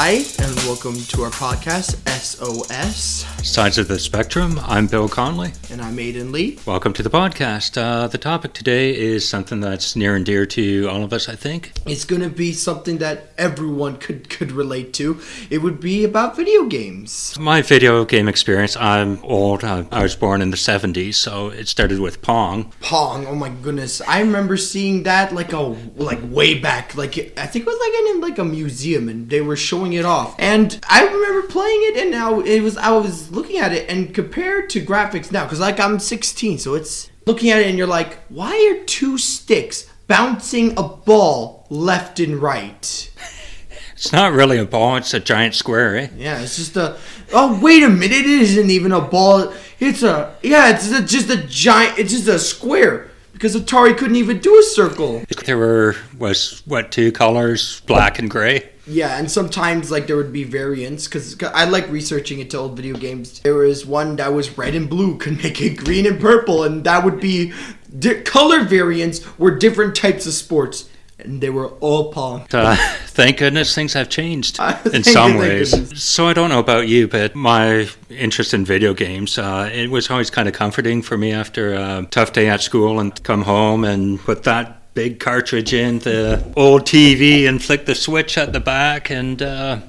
Hi, and welcome to our podcast, SOS. Sides of the Spectrum. I'm Bill Conley. And I'm Aiden Lee. Welcome to the podcast. Uh, the topic today is something that's near and dear to all of us, I think. It's going to be something that everyone could, could relate to. It would be about video games. My video game experience, I'm old. I, I was born in the 70s, so it started with Pong. Pong, oh my goodness. I remember seeing that like a like way back. Like I think it was like in like a museum and they were showing it off. And I remember playing it and now it was I was looking at it and compared to graphics now cuz like I'm 16, so it's looking at it and you're like, "Why are two sticks bouncing a ball left and right?" It's not really a ball, it's a giant square, eh? Yeah, it's just a. Oh, wait a minute! It isn't even a ball. It's a. Yeah, it's a, just a giant. It's just a square because Atari couldn't even do a circle. There were was what two colors, black and gray. Yeah, and sometimes like there would be variants because I like researching into old video games. There was one that was red and blue, could make it green and purple, and that would be di- color variants were different types of sports, and they were all Pong. Uh, thank goodness things have changed Uh, in some ways. goodness. So I don't know about you, but my interest in video games, uh, it was always kind of comforting for me after a tough day at school and come home and put that big cartridge in the old TV and flick the switch at the back and uh,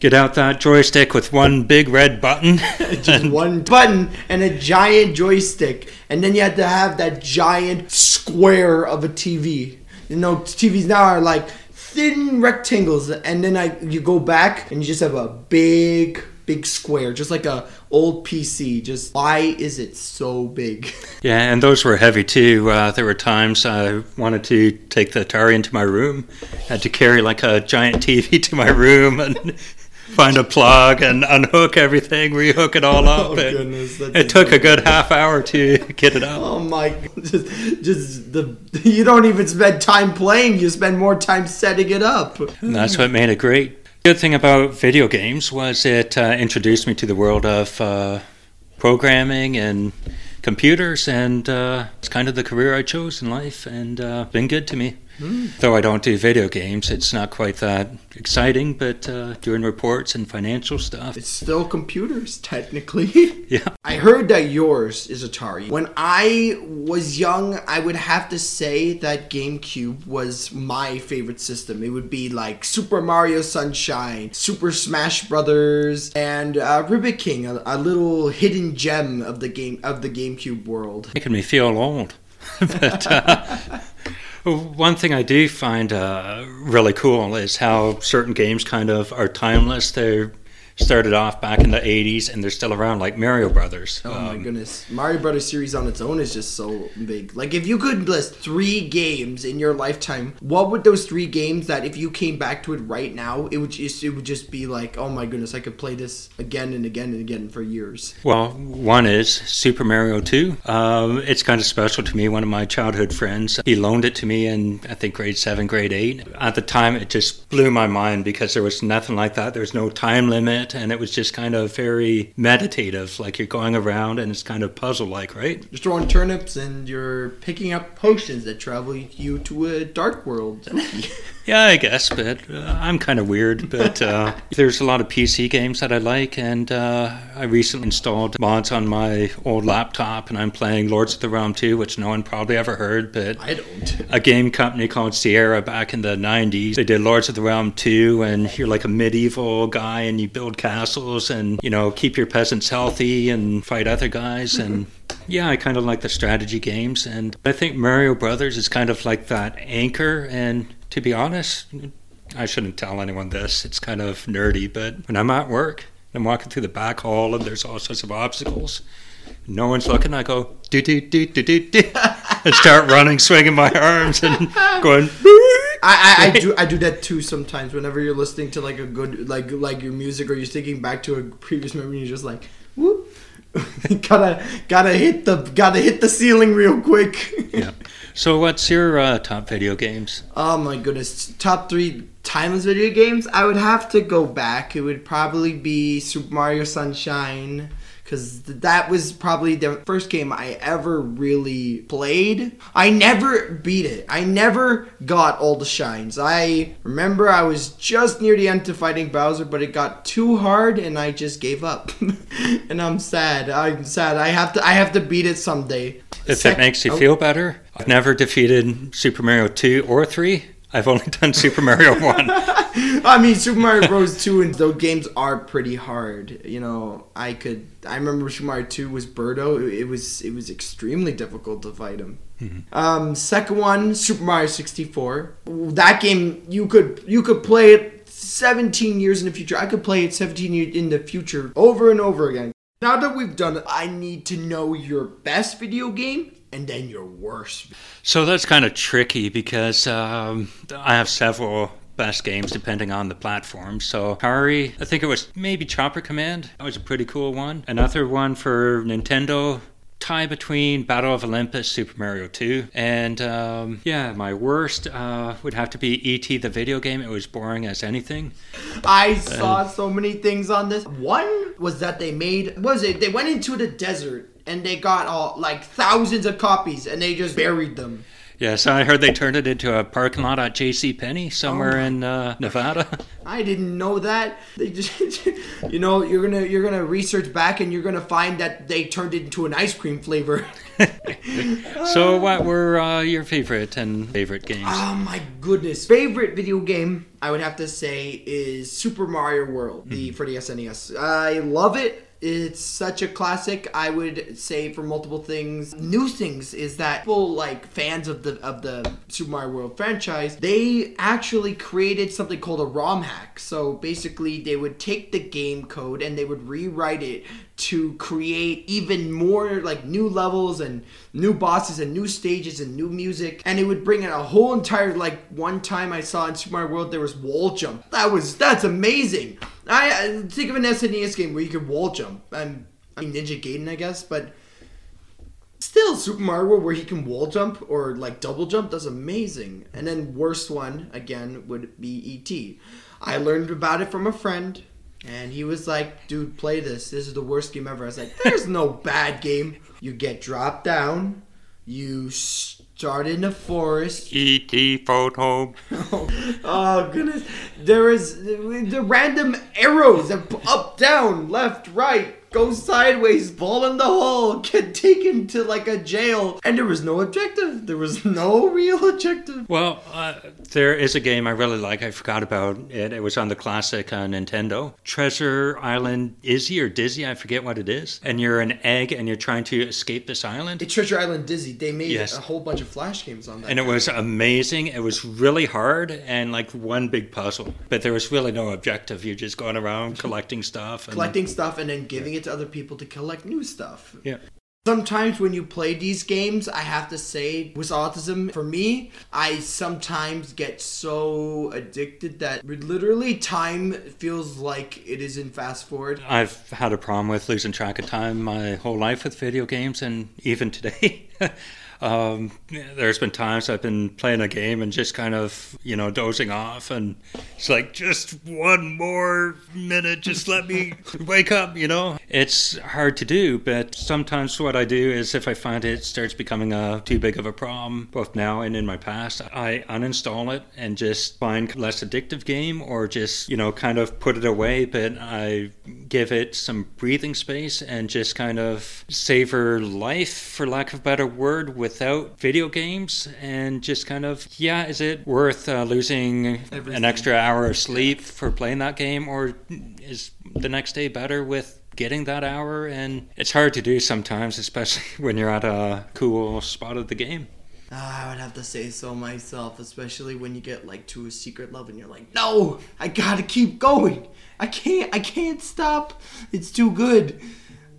get out that joystick with one big red button. just one button and a giant joystick, and then you had to have that giant square of a TV. You know, TVs now are like thin rectangles, and then I you go back and you just have a big, big square, just like a old PC. Just why is it so big? Yeah, and those were heavy too. Uh, there were times I wanted to take the Atari into my room, had to carry like a giant TV to my room and find a plug and unhook everything, rehook it all up. Oh, It- goodness, it took a good half hour to get it up. Oh my! Just, just the you don't even spend time playing; you spend more time setting it up. And that's what made it great. Good thing about video games was it uh, introduced me to the world of uh, programming and computers, and uh, it's kind of the career I chose in life, and uh, been good to me. Though I don't do video games, it's not quite that exciting, but uh, doing reports and financial stuff. It's still computers, technically. Yeah. I heard that yours is Atari. When I was young, I would have to say that GameCube was my favorite system. It would be like Super Mario Sunshine, Super Smash Brothers, and uh, Ribbit King, a, a little hidden gem of the game of the GameCube world. making me feel old. but uh, one thing I do find uh, really cool is how certain games kind of are timeless. They started off back in the 80s and they're still around, like Mario Brothers. Oh my Um, goodness. Mario Brothers series on its own is just so big. Like if you could list 3 games in your lifetime, what would those 3 games that if you came back to it right now, it would just it would just be like, "Oh my goodness, I could play this again and again and again for years." Well, one is Super Mario 2. Um, it's kind of special to me. One of my childhood friends, he loaned it to me in, I think, grade 7, grade 8. At the time, it just blew my mind because there was nothing like that. There was no time limit, and it was just kind of very meditative. Like you're going around and it's kind of puzzle like, right? You're throwing turnips and you're picking up potions that travel you to a dark world. Yeah, I guess, but uh, I'm kind of weird. But uh, there's a lot of PC games that I like, and uh, I recently installed mods on my old laptop, and I'm playing Lords of the Realm 2, which no one probably ever heard, but I don't. a game company called Sierra back in the 90s. They did Lords of the Realm 2, and you're like a medieval guy, and you build castles, and you know keep your peasants healthy, and fight other guys, mm-hmm. and yeah, I kind of like the strategy games, and I think Mario Brothers is kind of like that anchor. And to be honest, I shouldn't tell anyone this; it's kind of nerdy, but when I'm at work, I'm walking through the back hall, and there's all sorts of obstacles. No one's looking. I go do do do do do do, and start running, swinging my arms, and going. I, I, I do I do that too sometimes. Whenever you're listening to like a good like like your music or you're thinking back to a previous memory, you're just like whoop. gotta gotta hit the gotta hit the ceiling real quick. Yeah. So, what's your uh, top video games? Oh my goodness. Top three timeless video games? I would have to go back. It would probably be Super Mario Sunshine. Because that was probably the first game I ever really played. I never beat it. I never got all the shines. I remember I was just near the end to fighting Bowser, but it got too hard and I just gave up. and I'm sad. I'm sad. I have to. I have to beat it someday. If Sec- it makes you oh. feel better, I've never defeated Super Mario 2 or 3. I've only done Super Mario 1. I mean, Super Mario Bros. 2 and those games are pretty hard. You know, I could. I remember Super Mario 2 was Birdo. It, it was it was extremely difficult to fight him. Um, second one, Super Mario 64. That game you could you could play it 17 years in the future. I could play it 17 years in the future over and over again. Now that we've done it, I need to know your best video game and then your worst. So that's kind of tricky because um, I have several best games depending on the platform. So Atari, I think it was maybe Chopper Command. That was a pretty cool one. Another one for Nintendo. Tie between Battle of Olympus, Super Mario 2, and um, yeah, my worst uh, would have to be E.T. the video game. It was boring as anything. I saw so many things on this. One was that they made what was it? They went into the desert and they got all like thousands of copies and they just buried them. Yeah, so I heard they turned it into a parking lot at J.C. Penney somewhere in uh, Nevada. I didn't know that. They just, you know, you're gonna you're gonna research back and you're gonna find that they turned it into an ice cream flavor. so, what were uh, your favorite and favorite games? Oh my goodness! Favorite video game I would have to say is Super Mario World, the for the SNES. I love it. It's such a classic. I would say for multiple things. New things is that people like fans of the of the Super Mario World franchise, they actually created something called a ROM hack. So basically, they would take the game code and they would rewrite it to create even more like new levels and new bosses and new stages and new music. And it would bring in a whole entire like one time I saw in Super Mario World there was wall jump. That was that's amazing. I think of an SNES game where you could wall jump. I'm I mean Ninja Gaiden I guess but still Super Mario World where he can wall jump or like double jump that's amazing. And then worst one again would be ET I learned about it from a friend and he was like, dude, play this. This is the worst game ever. I was like, there's no bad game. You get dropped down. You start in the forest. E.T. photo. oh, goodness. There is the random arrows up, down, left, right, go sideways, ball in the hole, get taken to like a jail. And there was no objective. There was no real objective. Well, uh, there is a game I really like. I forgot about it. It was on the classic uh, Nintendo. Treasure Island Izzy or Dizzy, I forget what it is. And you're an egg and you're trying to escape this island. It's Treasure Island Dizzy. They made Yes. a whole bunch of Flash games on that. And it was amazing. It was really hard and like one big puzzle. But there was really no objective. You're just going around collecting stuff. And, collecting stuff and then giving it to other people to collect new stuff. Yeah. Sometimes when you play these games, I have to say, with autism, for me, I sometimes get so addicted that literally time feels like it is in fast forward. I've had a problem with losing track of time my whole life with video games, and even today. um, there's been times I've been playing a game and just kind of, you know, dozing off, and it's like, just one more minute, just let me wake up, you know? It's hard to do, but sometimes what I do is if I find it starts becoming a, too big of a problem, both now and in my past, I uninstall it and just find less addictive game or just, you know, kind of put it away, but I give it some breathing space and just kind of savor life, for lack of a better word, without video games and just kind of, yeah, is it worth uh, losing an extra hour of sleep for playing that game or is the next day better with getting that hour and it's hard to do sometimes especially when you're at a cool spot of the game Ah, I would have to say so myself, especially when you get like to a secret level and you're like, no, I gotta keep going. I can't, I can't stop. It's too good.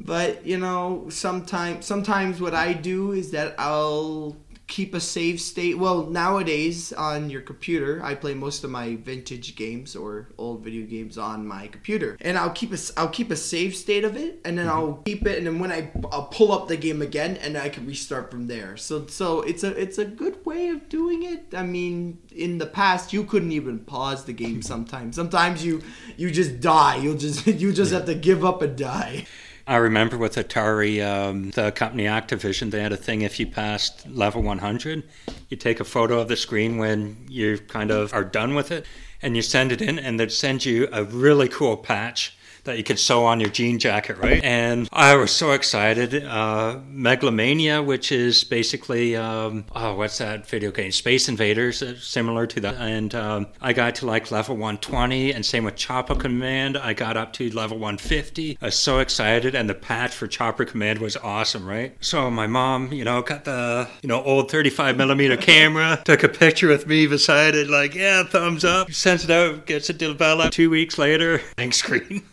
But you know, sometimes, sometimes what I do is that I'll keep a save state. Well, nowadays on your computer, I play most of my vintage games or old video games on my computer, and I'll keep a, I'll keep a save state of it, and then I'll keep it, and then when I, I'll pull up the game again, and I can restart from there. So, so it's a, it's a good way of doing it. I mean, in the past, you couldn't even pause the game sometimes. Sometimes you, you just die. You'll just, you just have to give up and die. I remember with Atari, um, the company Activision, they had a thing if you passed level 100, you take a photo of the screen when you kind of are done with it, and you send it in, and they'd send you a really cool patch that you could sew on your jean jacket, right? And I was so excited. Uh, Megalomania, which is basically, um, oh, what's that video game? Space Invaders, uh, similar to that. And um, I got to like level 120, and same with Chopper Command. I got up to level 150. I was so excited, and the patch for Chopper Command was awesome, right? So my mom, you know, got the, you know, old 35 millimeter camera, took a picture with me beside it, like, yeah, thumbs up, sends it out, gets it developed. Two weeks later, blank screen.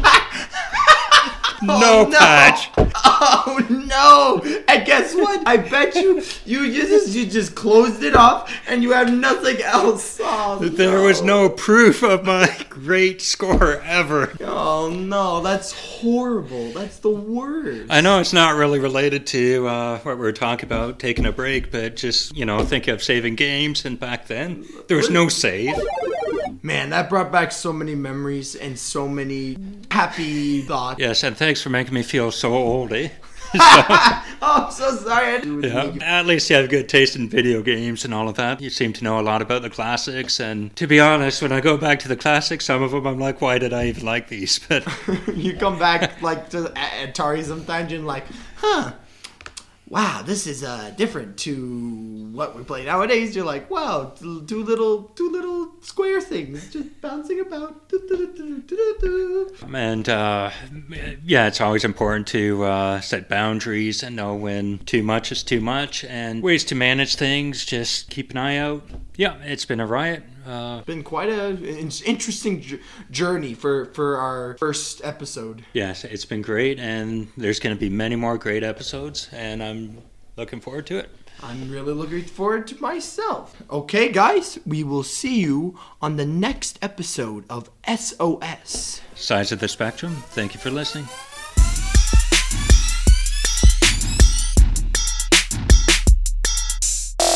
no, Oh, no. patch. Oh no! And guess what? I bet you you, just you just closed it off and you have nothing else. Oh, There was no proof of my great score ever. Oh no, that's horrible. That's the worst. I know it's not really related to uh, what we are talking about, taking a break, but just, you know, think of saving games. And back then, there was no save. Man, that brought back so many memories and so many happy thoughts. Yes, and thanks for making me feel so old, eh? oh, I'm so sorry. Yeah, at least you have good taste in video games and all of that. You seem to know a lot about the classics, and to be honest, when I go back to the classics, some of them I'm like, why did I even like these? But you come back like to Atari sometimes and like, huh? Wow, this is uh, different to what we play nowadays. You're like, wow, two little, two little square things just bouncing about. And uh, yeah, it's always important to uh, set boundaries and know when too much is too much, and ways to manage things. Just keep an eye out. Yeah, it's been a riot. Uh, Been quite a in- interesting j- journey for for our first episode. yes, it's been great, and there's going to be many more great episodes, and I'm looking forward to it. I'm really looking forward to myself. Okay, guys, we will see you on the next episode of SOS. Sides of the spectrum. Thank you for listening.